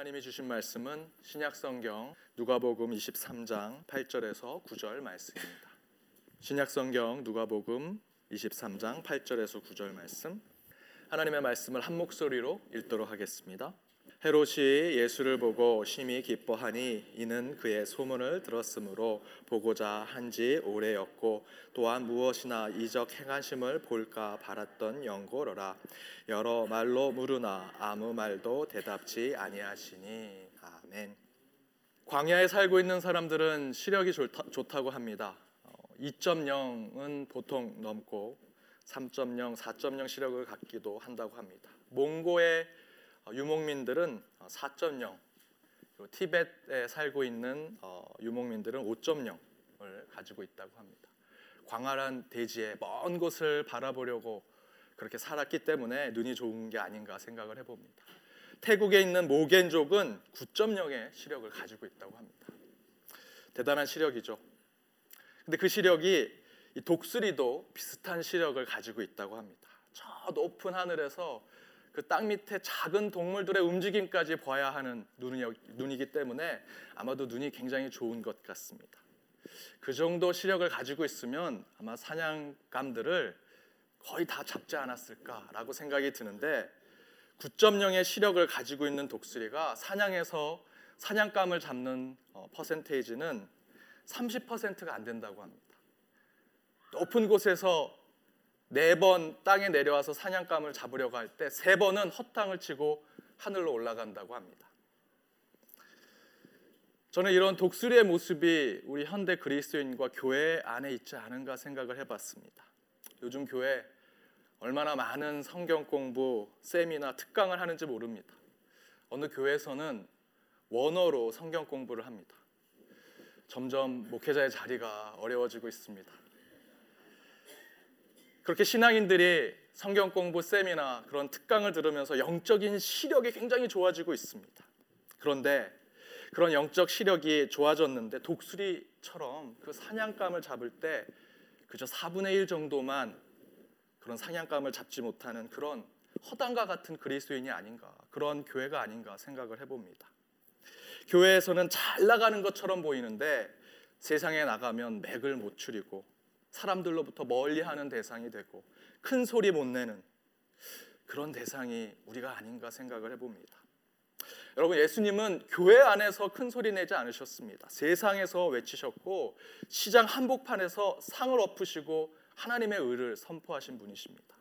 하나님이 주신 말씀은 신약성경 누가복음 23장 8절에서 9절 말씀입니다. 신약성경 누가복음 23장 8절에서 9절 말씀 하나님의 말씀을 한 목소리로 읽도록 하겠습니다. 헤롯이 예수를 보고 심히 기뻐하니 이는 그의 소문을 들었으므로 보고자 한 지 오래였고 또한 무엇이나 이적 행하심을 볼까 바랐던 영고로라 여러 말로 물으나 아무 말도 대답지 아니하시니 아멘. 광야에 살고 있는 사람들은 시력이 좋다, 고 합니다. 2.0은 보통 넘고 3.0, 4.0 시력을 갖기도 한다고 합니다. 몽고의 어, 유목민들은 4.0, 어, 티벳에 살고 있는 어, 유목민들은 5.0을 가지고 있다고 합니다. 광활한 대지에 먼 곳을 바라보려고 그렇게 살았기 때문에 눈이 좋은 게 아닌가 생각을 해봅니다. 태국에 있는 모겐족은 9.0의 시력을 가지고 있다고 합니다. 대단한 시력이죠. 근데 그 시력이 독수리도 비슷한 시력을 가지고 있다고 합니다. 저 높은 하늘에서 그 땅 밑에 작은 동물들의 움직임까지 봐야 하는 눈이기 때문에 아마도 눈이 굉장히 좋은 것 같습니다. 그 정도 시력을 가지고 있으면 아마 사냥감들을 거의 다 잡지 않았을까라고 생각이 드는데 9.0의 시력을 가지고 있는 독수리가 사냥에서 사냥감을 잡는 어, 퍼센테이지는 30%가 안 된다고 합니다. 높은 곳에서 네 번 땅에 내려와서 사냥감을 잡으려고 할 때 세 번은 헛땅을 치고 하늘로 올라간다고 합니다. 저는 이런 독수리의 모습이 우리 현대 그리스도인과 교회 안에 있지 않은가 생각을 해봤습니다. 요즘 교회 얼마나 많은 성경 공부, 세미나, 특강을 하는지 모릅니다. 어느 교회에서는 원어로 성경 공부를 합니다. 점점 목회자의 자리가 어려워지고 있습니다. 그렇게 신앙인들이 성경 공부 세미나 그런 특강을 들으면서 영적인 시력이 굉장히 좋아지고 있습니다. 그런데 그런 영적 시력이 좋아졌는데 독수리처럼 그 사냥감을 잡을 때 그저 4분의 1 정도만 그런 사냥감을 잡지 못하는 그런 허당과 같은 그리스도인이 아닌가 그런 교회가 아닌가 생각을 해봅니다. 교회에서는 잘 나가는 것처럼 보이는데 세상에 나가면 맥을 못 추리고 사람들로부터 멀리하는 대상이 되고 큰 소리 못 내는 그런 대상이 우리가 아닌가 생각을 해봅니다. 여러분 예수님은 교회 안에서 큰 소리 내지 않으셨습니다. 세상에서 외치셨고 시장 한복판에서 상을 엎으시고 하나님의 의를 선포하신 분이십니다.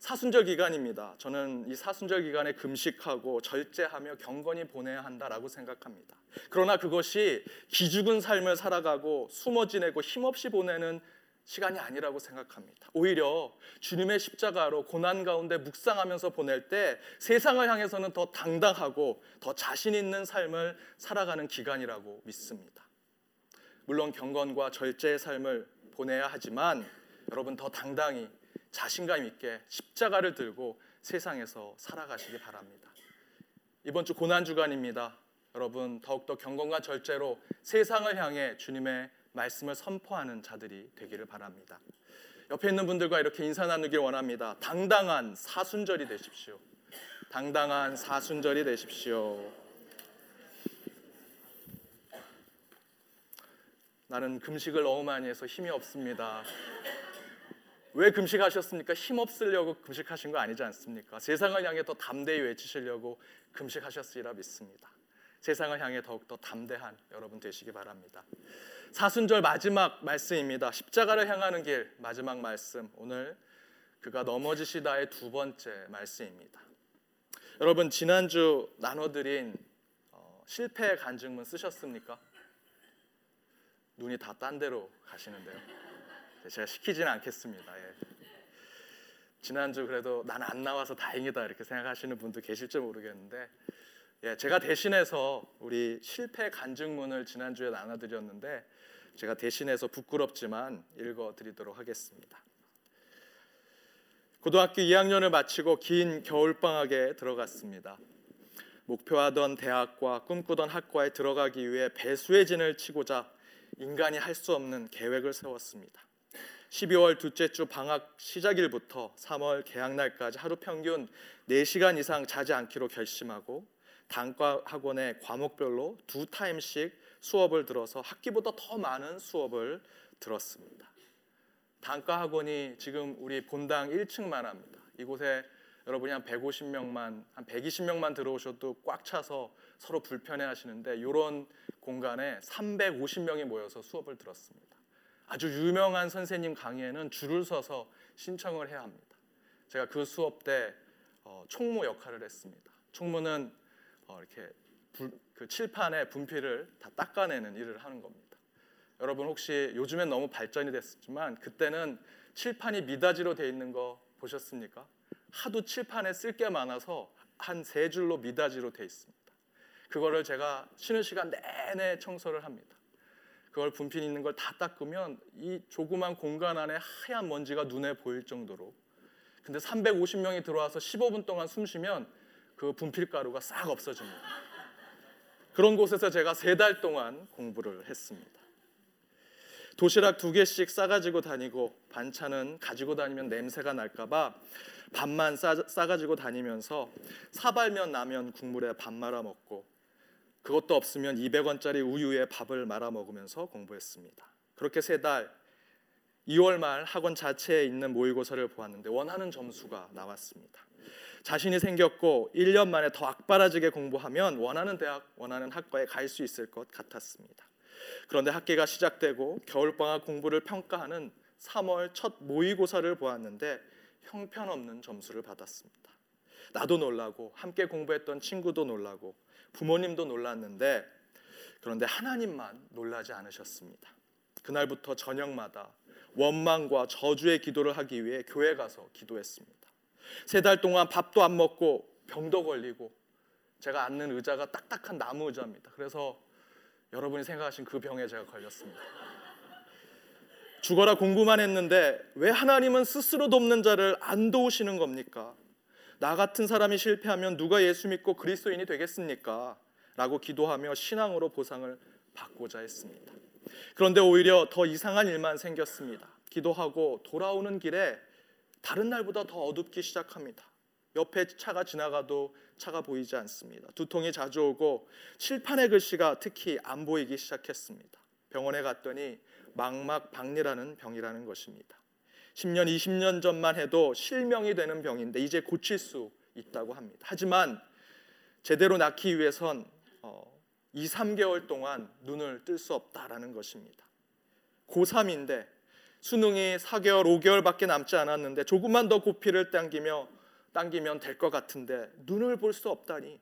사순절 기간입니다. 저는 이 사순절 기간에 금식하고 절제하며 경건히 보내야 한다라고 생각합니다. 그러나 그것이 기죽은 삶을 살아가고 숨어 지내고 힘없이 보내는 시간이 아니라고 생각합니다. 오히려 주님의 십자가로 고난 가운데 묵상하면서 보낼 때 세상을 향해서는 더 당당하고 더 자신 있는 삶을 살아가는 기간이라고 믿습니다. 물론 경건과 절제의 삶을 보내야 하지만 여러분 더 당당히 자신감 있게 십자가를 들고 세상에서 살아가시기 바랍니다. 이번 주 고난 주간입니다. 여러분 더욱더 경건과 절제로 세상을 향해 주님의 말씀을 선포하는 자들이 되기를 바랍니다. 옆에 있는 분들과 이렇게 인사 나누길 원합니다. 당당한 사순절이 되십시오. 당당한 사순절이 되십시오. 나는 금식을 너무 많이 해서 힘이 없습니다. 왜 금식하셨습니까? 힘없으려고 금식하신 거 아니지 않습니까? 세상을 향해 더 담대히 외치시려고 금식하셨으리라 믿습니다. 세상을 향해 더욱더 담대한 여러분 되시기 바랍니다. 사순절 마지막 말씀입니다. 십자가를 향하는 길 마지막 말씀. 오늘 그가 넘어지시다의 두 번째 말씀입니다. 여러분 지난주 나눠드린 어, 실패의 간증문 쓰셨습니까? 눈이 다 딴 데로 가시는데요. 네, 제가 시키지는 않겠습니다. 예. 지난주 그래도 나는 안 나와서 다행이다 이렇게 생각하시는 분도 계실지 모르겠는데 예, 제가 대신해서 우리 실패 간증문을 지난주에 나눠드렸는데 제가 대신해서 부끄럽지만 읽어드리도록 하겠습니다. 고등학교 2학년을 마치고 긴 겨울방학에 들어갔습니다. 목표하던 대학과 꿈꾸던 학과에 들어가기 위해 배수의 진을 치고자 인간이 할 수 없는 계획을 세웠습니다. 12월 둘째 주 방학 시작일부터 3월 개학 날까지 하루 평균 4시간 이상 자지 않기로 결심하고 단과 학원에 과목별로 두 타임씩 수업을 들어서 학기보다 더 많은 수업을 들었습니다. 단과 학원이 지금 우리 본당 1층만 합니다. 이곳에 여러분이 한 150명만 한 120명만 들어오셔도 꽉 차서 서로 불편해 하시는데 이런 공간에 350명이 모여서 수업을 들었습니다. 아주 유명한 선생님 강의에는 줄을 서서 신청을 해야 합니다. 제가 그 수업 때 어, 총무 역할을 했습니다. 총무는 어, 이렇게 불, 그 칠판에 분필을 다 닦아내는 일을 하는 겁니다. 여러분 혹시 요즘엔 너무 발전이 됐지만 그때는 칠판이 미닫이로 돼 있는 거 보셨습니까? 하도 칠판에 쓸 게 많아서 한 세 줄로 미닫이로 돼 있습니다. 그거를 제가 쉬는 시간 내내 청소를 합니다. 그걸 분필 있는 걸 다 닦으면 이 조그만 공간 안에 하얀 먼지가 눈에 보일 정도로 근데 350명이 들어와서 15분 동안 숨 쉬면 그 분필 가루가 싹 없어집니다. 그런 곳에서 제가 세 달 동안 공부를 했습니다. 도시락 두 개씩 싸가지고 다니고 반찬은 가지고 다니면 냄새가 날까봐 밥만 싸, 싸가지고 다니면서 사발면 라면 국물에 밥 말아 먹고 그것도 없으면 200원짜리 우유에 밥을 말아 먹으면서 공부했습니다. 그렇게 세 달 2월 말 학원 자체에 있는 모의고사를 보았는데 원하는 점수가 나왔습니다. 자신이 생겼고 1년 만에 더 악바라지게 공부하면 원하는 대학, 원하는 학과에 갈 수 있을 것 같았습니다. 그런데 학기가 시작되고 겨울방학 공부를 평가하는 3월 첫 모의고사를 보았는데 형편없는 점수를 받았습니다. 나도 놀라고 함께 공부했던 친구도 놀라고 부모님도 놀랐는데 그런데 하나님만 놀라지 않으셨습니다. 그날부터 저녁마다 원망과 저주의 기도를 하기 위해 교회 가서 기도했습니다. 세 달 동안 밥도 안 먹고 병도 걸리고 제가 앉는 의자가 딱딱한 나무 의자입니다. 그래서 여러분이 생각하신 그 병에 제가 걸렸습니다. 죽어라 공부만 했는데 왜 하나님은 스스로 돕는 자를 안 도우시는 겁니까? 나 같은 사람이 실패하면 누가 예수 믿고 그리스도인이 되겠습니까? 라고 기도하며 신앙으로 보상을 받고자 했습니다. 그런데 오히려 더 이상한 일만 생겼습니다. 기도하고 돌아오는 길에 다른 날보다 더 어둡기 시작합니다. 옆에 차가 지나가도 차가 보이지 않습니다. 두통이 자주 오고 칠판의 글씨가 특히 안 보이기 시작했습니다. 병원에 갔더니 망막박리라는 병이라는 것입니다. 10년, 20년 전만 해도 실명이 되는 병인데 이제 고칠 수 있다고 합니다. 하지만 제대로 낫기 위해선 2, 3개월 동안 눈을 뜰 수 없다라는 것입니다. 고3인데 수능이 4개월, 5개월밖에 남지 않았는데 조금만 더 고피를 당기며 당기면 될 것 같은데 눈을 볼 수 없다니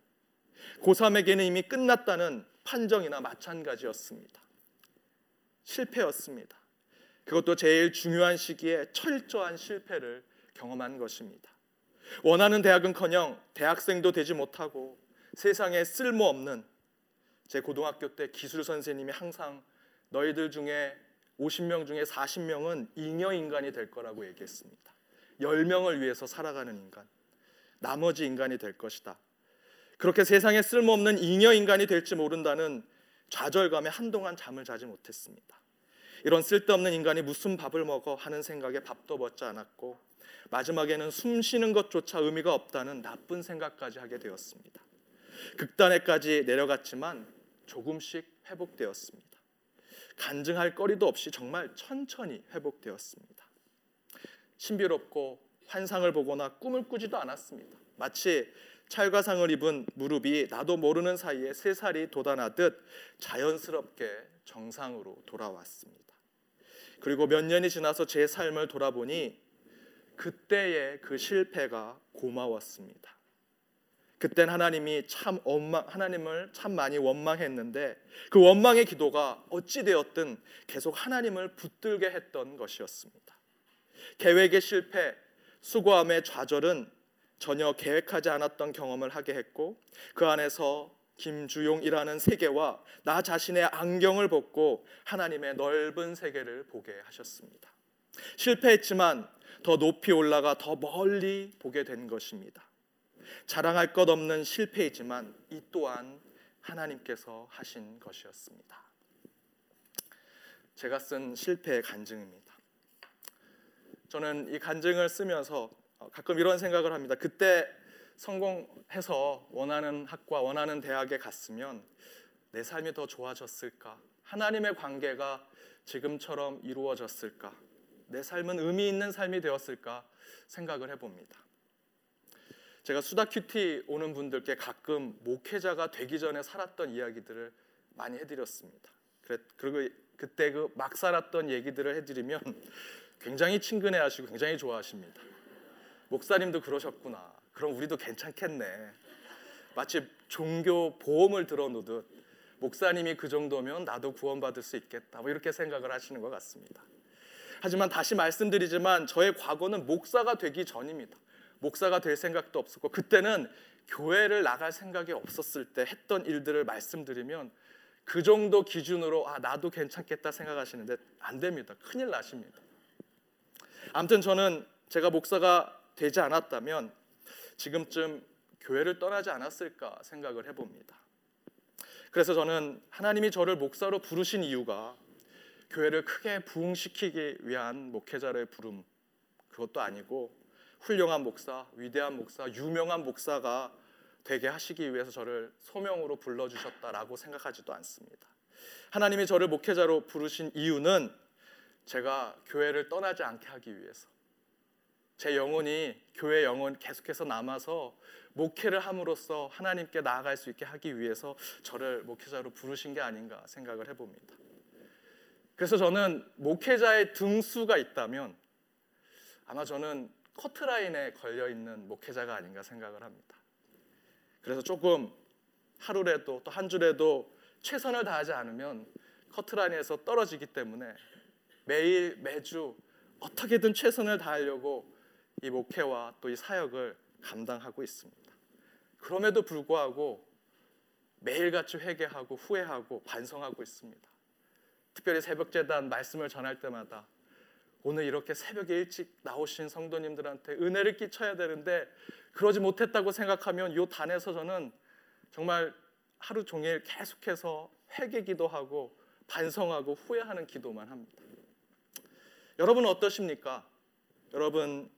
고3에게는 이미 끝났다는 판정이나 마찬가지였습니다. 실패였습니다. 그것도 제일 중요한 시기에 철저한 실패를 경험한 것입니다. 원하는 대학은커녕 대학생도 되지 못하고 세상에 쓸모없는 제 고등학교 때 기술 선생님이 항상 너희들 중에 50명 중에 40명은 잉여 인간이 될 거라고 얘기했습니다. 10명을 위해서 살아가는 인간. 나머지 인간이 될 것이다. 그렇게 세상에 쓸모없는 잉여 인간이 될지 모른다는 좌절감에 한동안 잠을 자지 못했습니다. 이런 쓸데없는 인간이 무슨 밥을 먹어 하는 생각에 밥도 먹지 않았고 마지막에는 숨 쉬는 것조차 의미가 없다는 나쁜 생각까지 하게 되었습니다. 극단에까지 내려갔지만 조금씩 회복되었습니다. 간증할 거리도 없이 정말 천천히 회복되었습니다. 신비롭고 환상을 보거나 꿈을 꾸지도 않았습니다. 마치 찰과상을 입은 무릎이 나도 모르는 사이에 세 살이 돋아나듯 자연스럽게 정상으로 돌아왔습니다. 그리고 몇 년이 지나서 제 삶을 돌아보니 그때의 그 실패가 고마웠습니다. 그땐 하나님이 참 원망 하나님을 참 많이 원망했는데 그 원망의 기도가 어찌 되었든 계속 하나님을 붙들게 했던 것이었습니다. 계획의 실패, 수고함의 좌절은 전혀 계획하지 않았던 경험을 하게 했고 그 안에서 김주용이라는 세계와 나 자신의 안경을 벗고 하나님의 넓은 세계를 보게 하셨습니다. 실패했지만 더 높이 올라가 더 멀리 보게 된 것입니다. 자랑할 것 없는 실패이지만 이 또한 하나님께서 하신 것이었습니다. 제가 쓴 실패의 간증입니다. 저는 이 간증을 쓰면서 가끔 이런 생각을 합니다. 그때 성공해서 원하는 학과, 원하는 대학에 갔으면 내 삶이 더 좋아졌을까? 하나님의 관계가 지금처럼 이루어졌을까? 내 삶은 의미 있는 삶이 되었을까? 생각을 해봅니다. 제가 수다 큐티 오는 분들께 가끔 목회자가 되기 전에 살았던 이야기들을 많이 해드렸습니다. 그리고 그때 그 막 살았던 얘기들을 해드리면 굉장히 친근해하시고 굉장히 좋아하십니다. 목사님도 그러셨구나. 그럼 우리도 괜찮겠네. 마치 종교 보험을 들어놓듯 목사님이 그 정도면 나도 구원받을 수 있겠다. 뭐 이렇게 생각을 하시는 것 같습니다. 하지만 다시 말씀드리지만 저의 과거는 목사가 되기 전입니다. 목사가 될 생각도 없었고 그때는 교회를 나갈 생각이 없었을 때 했던 일들을 말씀드리면 그 정도 기준으로 아 나도 괜찮겠다 생각하시는데 안 됩니다. 큰일 나십니다. 아무튼 저는 제가 목사가 되지 않았다면 지금쯤 교회를 떠나지 않았을까 생각을 해봅니다. 그래서 저는 하나님이 저를 목사로 부르신 이유가 교회를 크게 부흥시키기 위한 목회자의 부름 그것도 아니고 훌륭한 목사, 위대한 목사, 유명한 목사가 되게 하시기 위해서 저를 소명으로 불러 주셨다라고 생각하지도 않습니다. 하나님이 저를 목회자로 부르신 이유는 제가 교회를 떠나지 않게 하기 위해서 제 영혼이 교회 영혼 계속해서 남아서 목회를 함으로써 하나님께 나아갈 수 있게 하기 위해서 저를 목회자로 부르신 게 아닌가 생각을 해봅니다. 그래서 저는 목회자의 등수가 있다면 아마 저는 커트라인에 걸려 있는 목회자가 아닌가 생각을 합니다. 그래서 조금 하루라도 또 한 주라도 최선을 다하지 않으면 커트라인에서 떨어지기 때문에 매일 매주 어떻게든 최선을 다하려고 이 목회와 또 이 사역을 감당하고 있습니다. 그럼에도 불구하고 매일같이 회개하고 후회하고 반성하고 있습니다. 특별히 새벽 재단 말씀을 전할 때마다 오늘 이렇게 새벽에 일찍 나오신 성도님들한테 은혜를 끼쳐야 되는데 그러지 못했다고 생각하면 이 단에서 저는 정말 하루 종일 계속해서 회개 기도하고 반성하고 후회하는 기도만 합니다. 여러분은 어떠십니까? 여러분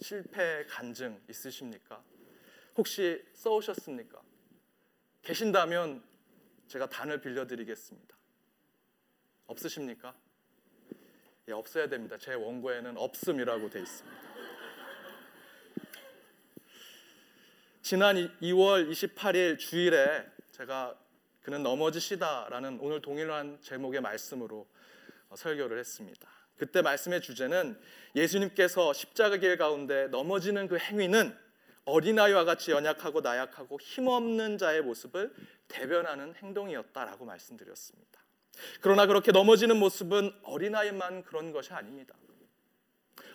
실패 간증 있으십니까? 혹시 써오셨습니까? 계신다면 제가 단을 빌려드리겠습니다. 없으십니까? 예, 없어야 됩니다. 제 원고에는 없음이라고 돼 있습니다. 지난 2월 28일 주일에 제가 그는 넘어지시다라는 오늘 동일한 제목의 말씀으로 어, 설교를 했습니다. 그때 말씀의 주제는 예수님께서 십자가 길 가운데 넘어지는 그 행위는 어린아이와 같이 연약하고 나약하고 힘없는 자의 모습을 대변하는 행동이었다라고 말씀드렸습니다. 그러나 그렇게 넘어지는 모습은 어린아이만 그런 것이 아닙니다.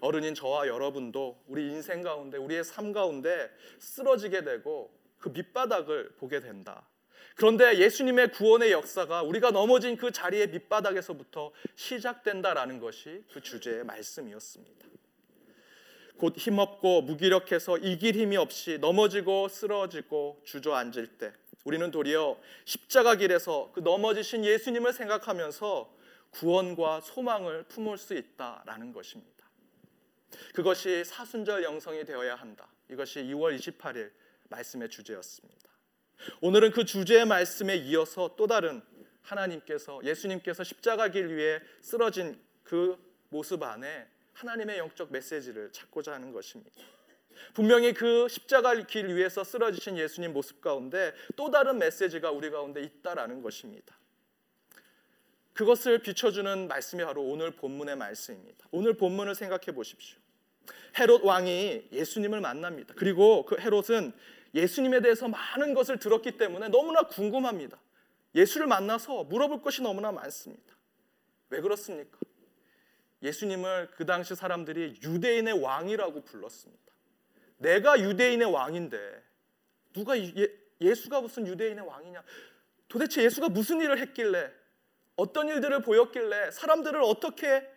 어른인 저와 여러분도 우리 인생 가운데 우리의 삶 가운데 쓰러지게 되고 그 밑바닥을 보게 된다. 그런데 예수님의 구원의 역사가 우리가 넘어진 그 자리의 밑바닥에서부터 시작된다라는 것이 그 주제의 말씀이었습니다. 곧 힘없고 무기력해서 이길 힘이 없이 넘어지고 쓰러지고 주저앉을 때 우리는 도리어 십자가 길에서 그 넘어지신 예수님을 생각하면서 구원과 소망을 품을 수 있다라는 것입니다. 그것이 사순절 영성이 되어야 한다. 이것이 2월 28일 말씀의 주제였습니다. 오늘은 그 주제의 말씀에 이어서 또 다른 하나님께서 예수님께서 십자가 길 위에 쓰러진 그 모습 안에 하나님의 영적 메시지를 찾고자 하는 것입니다. 분명히 그 십자가 길 위에서 쓰러지신 예수님 모습 가운데 또 다른 메시지가 우리 가운데 있다라는 것입니다. 그것을 비춰주는 말씀이 바로 오늘 본문의 말씀입니다. 오늘 본문을 생각해 보십시오. 헤롯 왕이 예수님을 만납니다. 그리고 그 헤롯은 예수님에 대해서 많은 것을 들었기 때문에 너무나 궁금합니다. 예수를 만나서 물어볼 것이 너무나 많습니다. 왜 그렇습니까? 예수님을 그 당시 사람들이 유대인의 왕이라고 불렀습니다. 내가 유대인의 왕인데 누가 예, 수가 무슨 유대인의 왕이냐? 도대체 예수가 무슨 일을 했길래 어떤 일들을 보였길래 사람들을 어떻게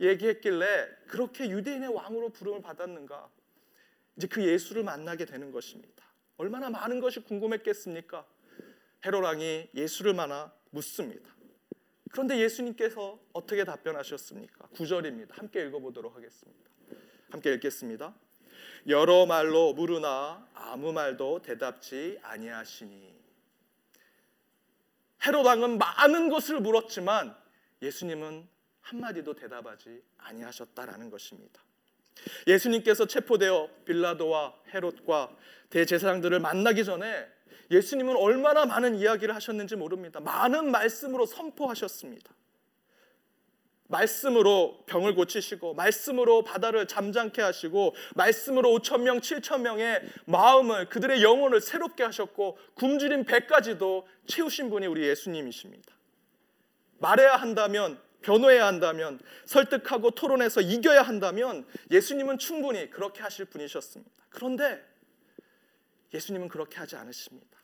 얘기했길래 그렇게 유대인의 왕으로 부름을 받았는가? 이제 그 예수를 만나게 되는 것입니다. 얼마나 많은 것이 궁금했겠습니까? 헤롯 왕이 예수를 만나 묻습니다. 그런데 예수님께서 어떻게 답변하셨습니까? 9절입니다. 함께 읽어보도록 하겠습니다. 함께 읽겠습니다. 여러 말로 물으나 아무 말도 대답지 아니하시니 헤롯 왕은 많은 것을 물었지만 예수님은 한마디도 대답하지 아니하셨다라는 것입니다. 예수님께서 체포되어 빌라도와 헤롯과 대제사장들을 만나기 전에 예수님은 얼마나 많은 이야기를 하셨는지 모릅니다. 많은 말씀으로 선포하셨습니다. 말씀으로 병을 고치시고 말씀으로 바다를 잠잠케 하시고 말씀으로 5천 명, 7천 명의 마음을 그들의 영혼을 새롭게 하셨고 굶주린 배까지도 채우신 분이 우리 예수님이십니다. 말해야 한다면 변호해야 한다면 설득하고 토론해서 이겨야 한다면 예수님은 충분히 그렇게 하실 분이셨습니다. 그런데 예수님은 그렇게 하지 않으십니다.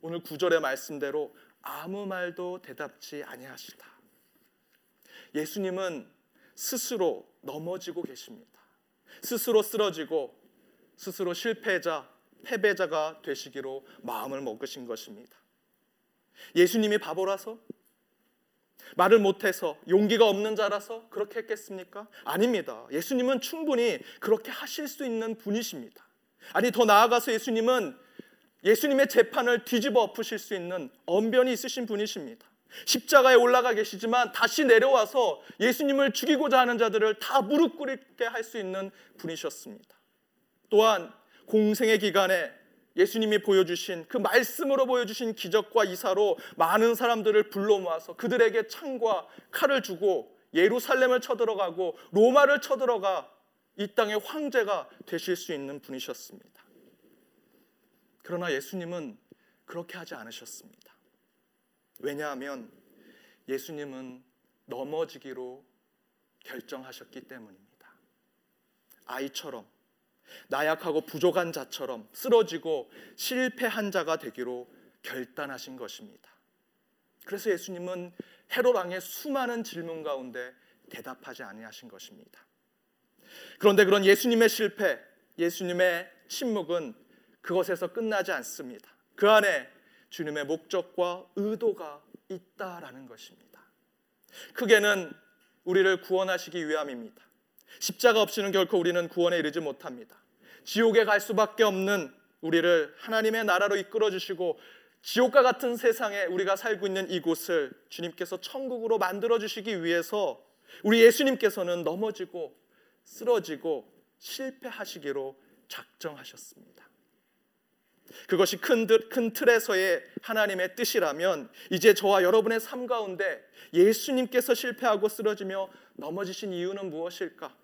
오늘 구절의 말씀대로 아무 말도 대답지 아니하시다. 예수님은 스스로 넘어지고 계십니다. 스스로 쓰러지고 스스로 실패자, 패배자가 되시기로 마음을 먹으신 것입니다. 예수님이 바보라서 말을 못해서 용기가 없는 자라서 그렇게 했겠습니까? 아닙니다. 예수님은 충분히 그렇게 하실 수 있는 분이십니다. 아니 더 나아가서 예수님은 예수님의 재판을 뒤집어 엎으실 수 있는 언변이 있으신 분이십니다. 십자가에 올라가 계시지만 다시 내려와서 예수님을 죽이고자 하는 자들을 다 무릎 꿇게 할 수 있는 분이셨습니다. 또한 공생의 기간에 예수님이 보여주신 그 말씀으로 보여주신 기적과 이사로 많은 사람들을 불러 모아서 그들에게 창과 칼을 주고 예루살렘을 쳐들어가고 로마를 쳐들어가 이 땅의 황제가 되실 수 있는 분이셨습니다. 그러나 예수님은 그렇게 하지 않으셨습니다. 왜냐하면 예수님은 넘어지기로 결정하셨기 때문입니다. 아이처럼 나약하고 부족한 자처럼 쓰러지고 실패한 자가 되기로 결단하신 것입니다. 그래서 예수님은 헤롯 왕의 수많은 질문 가운데 대답하지 아니하신 것입니다. 그런데 그런 예수님의 실패, 예수님의 침묵은 그것에서 끝나지 않습니다. 그 안에 주님의 목적과 의도가 있다라는 것입니다. 크게는 우리를 구원하시기 위함입니다. 십자가 없이는 결코 우리는 구원에 이르지 못합니다. 지옥에 갈 수밖에 없는 우리를 하나님의 나라로 이끌어 주시고 지옥과 같은 세상에 우리가 살고 있는 이곳을 주님께서 천국으로 만들어 주시기 위해서 우리 예수님께서는 넘어지고 쓰러지고 실패하시기로 작정하셨습니다. 그것이 큰, 큰 틀에서의 하나님의 뜻이라면 이제 저와 여러분의 삶 가운데 예수님께서 실패하고 쓰러지며 넘어지신 이유는 무엇일까?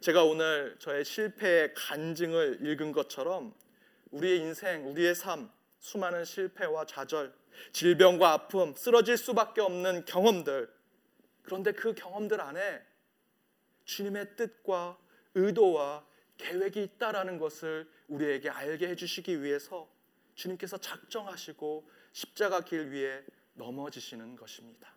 제가 오늘 저의 실패의 간증을 읽은 것처럼 우리의 인생, 우리의 삶, 수많은 실패와 좌절, 질병과 아픔, 쓰러질 수밖에 없는 경험들. 그런데 그 경험들 안에 주님의 뜻과 의도와 계획이 있다라는 것을 우리에게 알게 해주시기 위해서 주님께서 작정하시고 십자가 길 위에 넘어지시는 것입니다.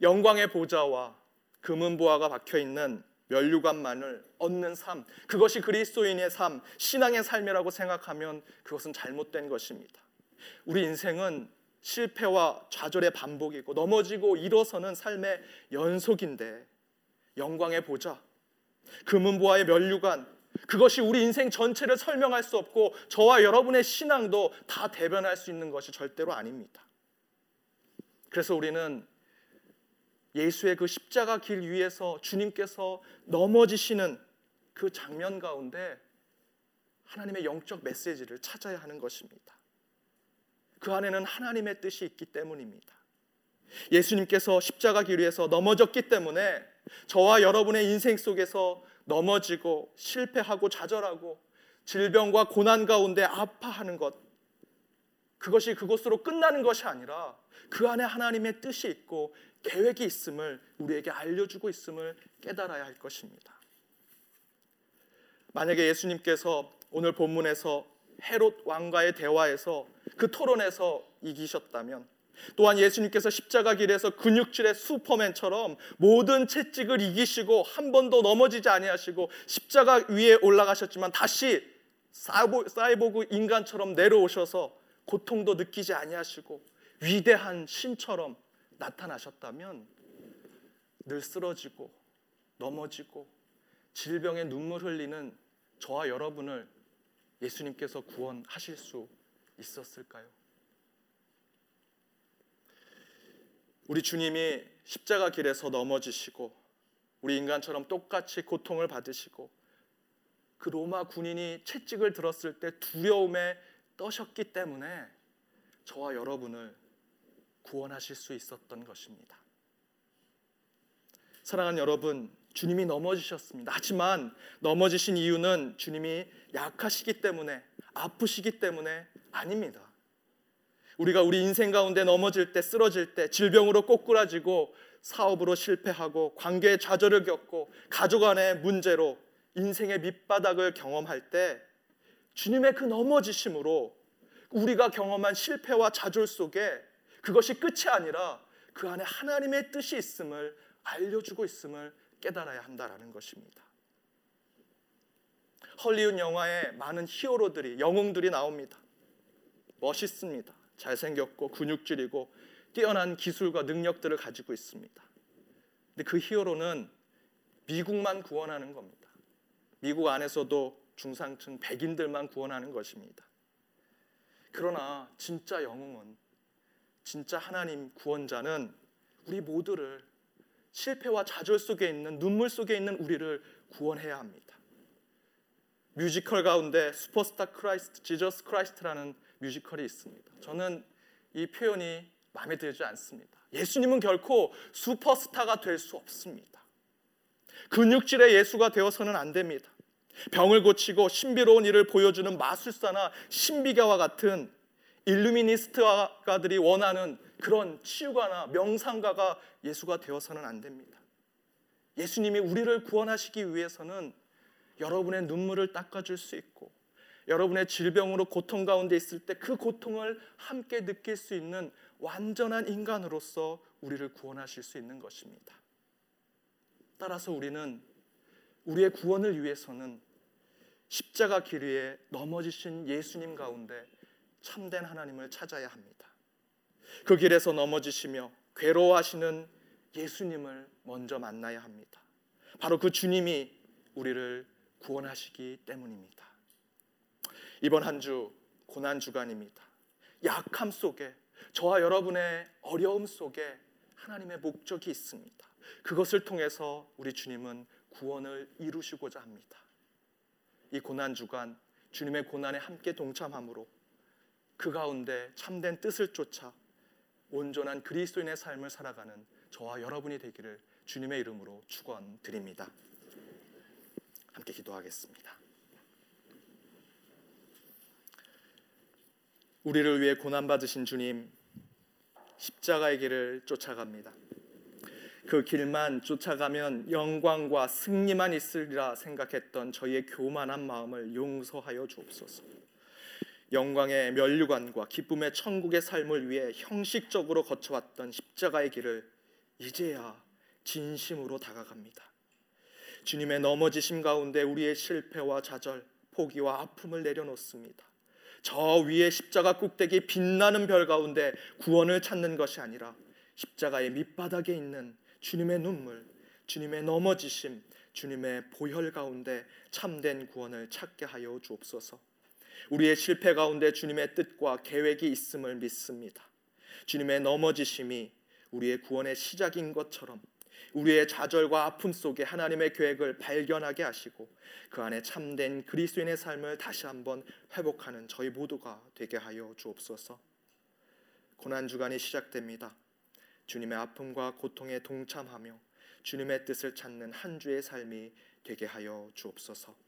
영광의 보좌와 금은 보화가 박혀 있는 면류관만을 얻는 삶, 그것이 그리스도인의 삶, 신앙의 삶이라고 생각하면 그것은 잘못된 것입니다. 우리 인생은 실패와 좌절의 반복이고 넘어지고 일어서는 삶의 연속인데 영광의 보좌, 금은보화의 면류관 그것이 우리 인생 전체를 설명할 수 없고 저와 여러분의 신앙도 다 대변할 수 있는 것이 절대로 아닙니다. 그래서 우리는 예수의 그 십자가 길 위에서 주님께서 넘어지시는 그 장면 가운데 하나님의 영적 메시지를 찾아야 하는 것입니다. 그 안에는 하나님의 뜻이 있기 때문입니다. 예수님께서 십자가 길 위에서 넘어졌기 때문에 저와 여러분의 인생 속에서 넘어지고 실패하고 좌절하고 질병과 고난 가운데 아파하는 것 그것이 그것으로 끝나는 것이 아니라 그 안에 하나님의 뜻이 있고 계획이 있음을 우리에게 알려주고 있음을 깨달아야 할 것입니다. 만약에 예수님께서 오늘 본문에서 헤롯 왕과의 대화에서 그 토론에서 이기셨다면 또한 예수님께서 십자가 길에서 근육질의 슈퍼맨처럼 모든 채찍을 이기시고 한 번도 넘어지지 아니하시고 십자가 위에 올라가셨지만 다시 사이보그 인간처럼 내려오셔서 고통도 느끼지 아니하시고 위대한 신처럼 나타나셨다면 늘 쓰러지고 넘어지고 질병에 눈물 흘리는 저와 여러분을 예수님께서 구원하실 수 있었을까요? 우리 주님이 십자가 길에서 넘어지시고 우리 인간처럼 똑같이 고통을 받으시고 그 로마 군인이 채찍을 들었을 때 두려움에 떠셨기 때문에 저와 여러분을 구원하실 수 있었던 것입니다. 사랑하는 여러분, 주님이 넘어지셨습니다. 하지만 넘어지신 이유는 주님이 약하시기 때문에 아프시기 때문에 아닙니다. 우리가 우리 인생 가운데 넘어질 때 쓰러질 때 질병으로 꼬꾸라지고 사업으로 실패하고 관계의 좌절을 겪고 가족 안의 문제로 인생의 밑바닥을 경험할 때 주님의 그 넘어지심으로 우리가 경험한 실패와 좌절 속에 그것이 끝이 아니라 그 안에 하나님의 뜻이 있음을 알려주고 있음을 깨달아야 한다라는 것입니다. 헐리우드 영화에 많은 히어로들이 영웅들이 나옵니다. 멋있습니다. 잘생겼고 근육질이고 뛰어난 기술과 능력들을 가지고 있습니다. 근데 그 히어로는 미국만 구원하는 겁니다. 미국 안에서도 중상층 백인들만 구원하는 것입니다. 그러나 진짜 영웅은 진짜 하나님 구원자는 우리 모두를 실패와 좌절 속에 있는 눈물 속에 있는 우리를 구원해야 합니다. 뮤지컬 가운데 Superstar Christ, Jesus Christ라는 뮤지컬이 있습니다. 저는 이 표현이 마음에 들지 않습니다. 예수님은 결코 슈퍼스타가 될 수 없습니다. 근육질의 예수가 되어서는 안 됩니다. 병을 고치고 신비로운 일을 보여주는 마술사나 신비가와 같은 일루미니스트가들이 원하는 그런 치유가나 명상가가 예수가 되어서는 안 됩니다. 예수님이 우리를 구원하시기 위해서는 여러분의 눈물을 닦아줄 수 있고 여러분의 질병으로 고통 가운데 있을 때 그 고통을 함께 느낄 수 있는 완전한 인간으로서 우리를 구원하실 수 있는 것입니다. 따라서 우리는 우리의 구원을 위해서는 십자가 길 위에 넘어지신 예수님 가운데 참된 하나님을 찾아야 합니다. 그 길에서 넘어지시며 괴로워하시는 예수님을 먼저 만나야 합니다. 바로 그 주님이 우리를 구원하시기 때문입니다. 이번 한 주 고난 주간입니다. 약함 속에 저와 여러분의 어려움 속에 하나님의 목적이 있습니다. 그것을 통해서 우리 주님은 구원을 이루시고자 합니다. 이 고난 주간 주님의 고난에 함께 동참함으로 그 가운데 참된 뜻을 쫓아 온전한 그리스도인의 삶을 살아가는 저와 여러분이 되기를 주님의 이름으로 축원드립니다. 함께 기도하겠습니다. 우리를 위해 고난 받으신 주님 십자가의 길을 쫓아갑니다. 그 길만 쫓아가면 영광과 승리만 있으리라 생각했던 저희의 교만한 마음을 용서하여 주옵소서. 영광의 면류관과 기쁨의 천국의 삶을 위해 형식적으로 거쳐왔던 십자가의 길을 이제야 진심으로 다가갑니다. 주님의 넘어지심 가운데 우리의 실패와 좌절, 포기와 아픔을 내려놓습니다. 저 위에 십자가 꼭대기 빛나는 별 가운데 구원을 찾는 것이 아니라 십자가의 밑바닥에 있는 주님의 눈물, 주님의 넘어지심, 주님의 보혈 가운데 참된 구원을 찾게 하여 주옵소서. 우리의 실패 가운데 주님의 뜻과 계획이 있음을 믿습니다. 주님의 넘어지심이 우리의 구원의 시작인 것처럼 우리의 좌절과 아픔 속에 하나님의 계획을 발견하게 하시고 그 안에 참된 그리스도인의 삶을 다시 한번 회복하는 저희 모두가 되게 하여 주옵소서. 고난 주간이 시작됩니다. 주님의 아픔과 고통에 동참하며 주님의 뜻을 찾는 한 주의 삶이 되게 하여 주옵소서.